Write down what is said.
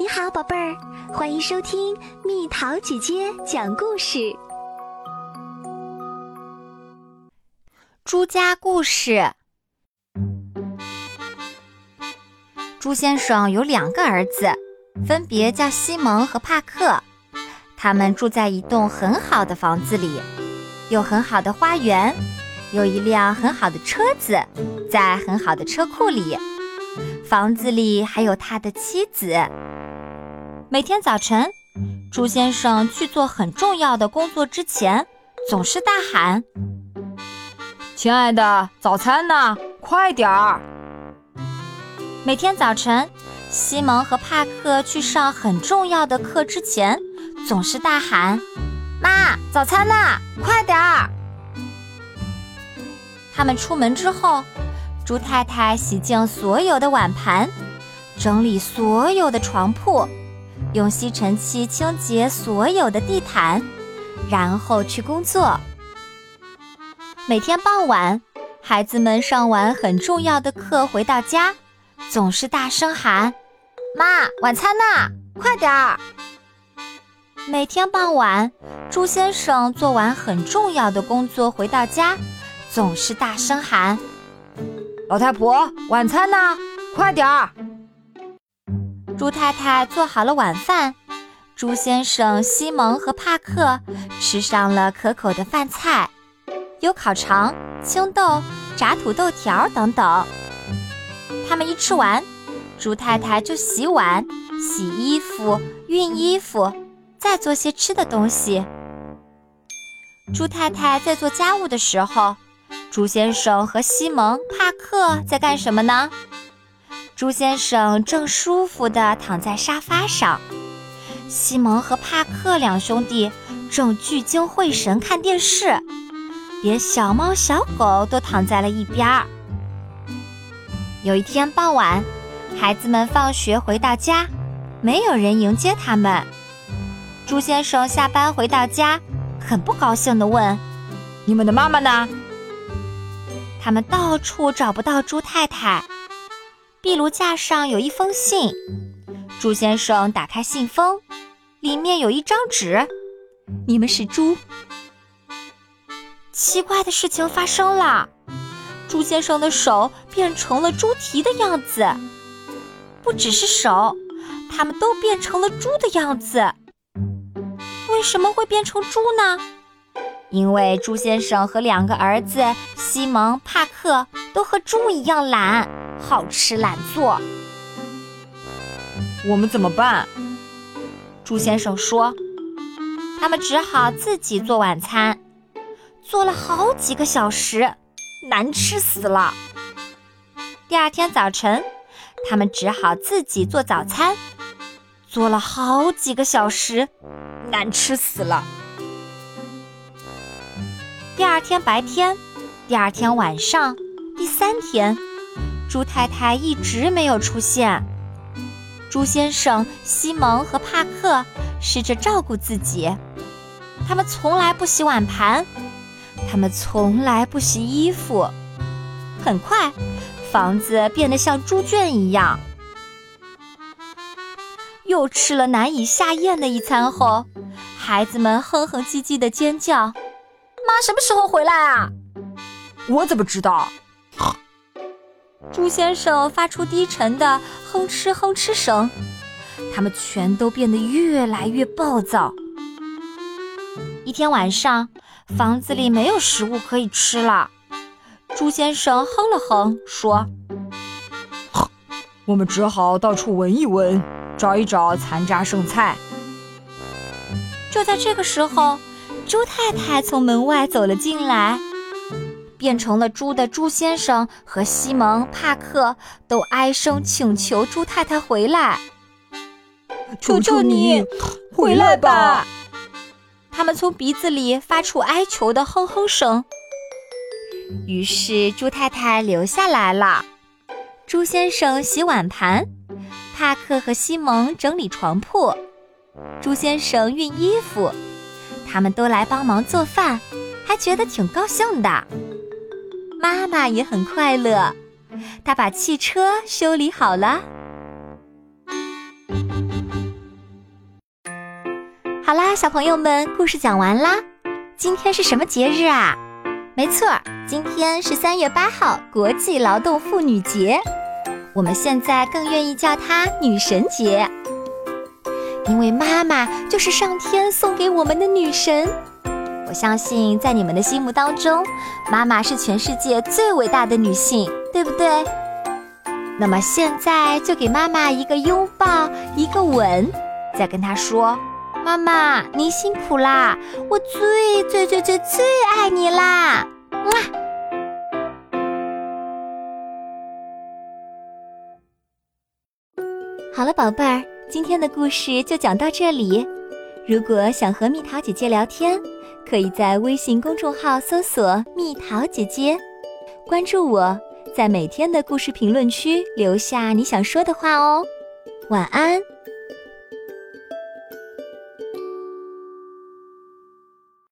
你好，宝贝儿，欢迎收听蜜桃姐姐讲故事。朱家故事。朱先生有两个儿子，分别叫西蒙和帕克。他们住在一栋很好的房子里，有很好的花园，有一辆很好的车子，在很好的车库里。房子里还有他的妻子。每天早晨，猪先生去做很重要的工作之前，总是大喊：“亲爱的，早餐呢？快点儿！”每天早晨，西蒙和帕克去上很重要的课之前，总是大喊：“妈，早餐呢？快点儿！”他们出门之后，猪太太洗净所有的碗盘，整理所有的床铺。用吸尘器清洁所有的地毯，然后去工作。每天傍晚，孩子们上完很重要的课回到家，总是大声喊：“妈，晚餐呢？快点儿！”每天傍晚，猪先生做完很重要的工作回到家，总是大声喊：“老太婆，晚餐呢？快点儿！”猪太太做好了晚饭，猪先生、西蒙和帕克吃上了可口的饭菜，有烤肠、青豆、炸土豆条等等。他们一吃完，猪太太就洗碗、洗衣服、熨衣服，再做些吃的东西。猪太太在做家务的时候，猪先生和西蒙、帕克在干什么呢？猪先生正舒服地躺在沙发上，西蒙和帕克两兄弟正聚精会神看电视，连小猫小狗都躺在了一边儿。有一天傍晚，孩子们放学回到家，没有人迎接他们。猪先生下班回到家，很不高兴地问：“你们的妈妈呢？”他们到处找不到猪太太。壁炉架上有一封信，猪先生打开信封，里面有一张纸。你们是猪。奇怪的事情发生了，猪先生的手变成了猪蹄的样子，不只是手，他们都变成了猪的样子。为什么会变成猪呢？因为猪先生和两个儿子西蒙、帕克都和猪一样懒。好吃懒做，我们怎么办？猪先生说：“他们只好自己做晚餐，做了好几个小时，难吃死了。”第二天早晨，他们只好自己做早餐，做了好几个小时，难吃死了。第二天白天，第二天晚上，第三天。猪太太一直没有出现。猪先生、西蒙和帕克试着照顾自己，他们从来不洗碗盘，他们从来不洗衣服。很快，房子变得像猪圈一样。又吃了难以下咽的一餐后，孩子们哼哼唧唧的尖叫：“妈什么时候回来啊？”我怎么知道？猪先生发出低沉的哼哧哼哧声，他们全都变得越来越暴躁。一天晚上，房子里没有食物可以吃了。猪先生哼了哼，说：“我们只好到处闻一闻，找一找残渣剩菜。”就在这个时候，猪太太从门外走了进来。变成了猪的猪先生和西蒙、帕克都哀声请求猪太太回来，求求你回来吧！他们从鼻子里发出哀求的哼哼声。于是猪太太留下来了。猪先生洗碗盘，帕克和西蒙整理床铺，猪先生熨衣服，他们都来帮忙做饭，还觉得挺高兴的。妈妈也很快乐，她把汽车修理好了。好啦，小朋友们，故事讲完啦。今天是什么节日啊？没错，今天是三月八号，国际劳动妇女节。我们现在更愿意叫它女神节，因为妈妈就是上天送给我们的女神。我相信，在你们的心目当中，妈妈是全世界最伟大的女性，对不对？那么现在就给妈妈一个拥抱，一个吻，再跟她说。妈妈，您辛苦啦！我最最最最最爱你啦！哇！好了，宝贝儿，今天的故事就讲到这里。如果想和蜜桃姐姐聊天，可以在微信公众号搜索“蜜桃姐姐”，关注我，在每天的故事评论区留下你想说的话哦。晚安。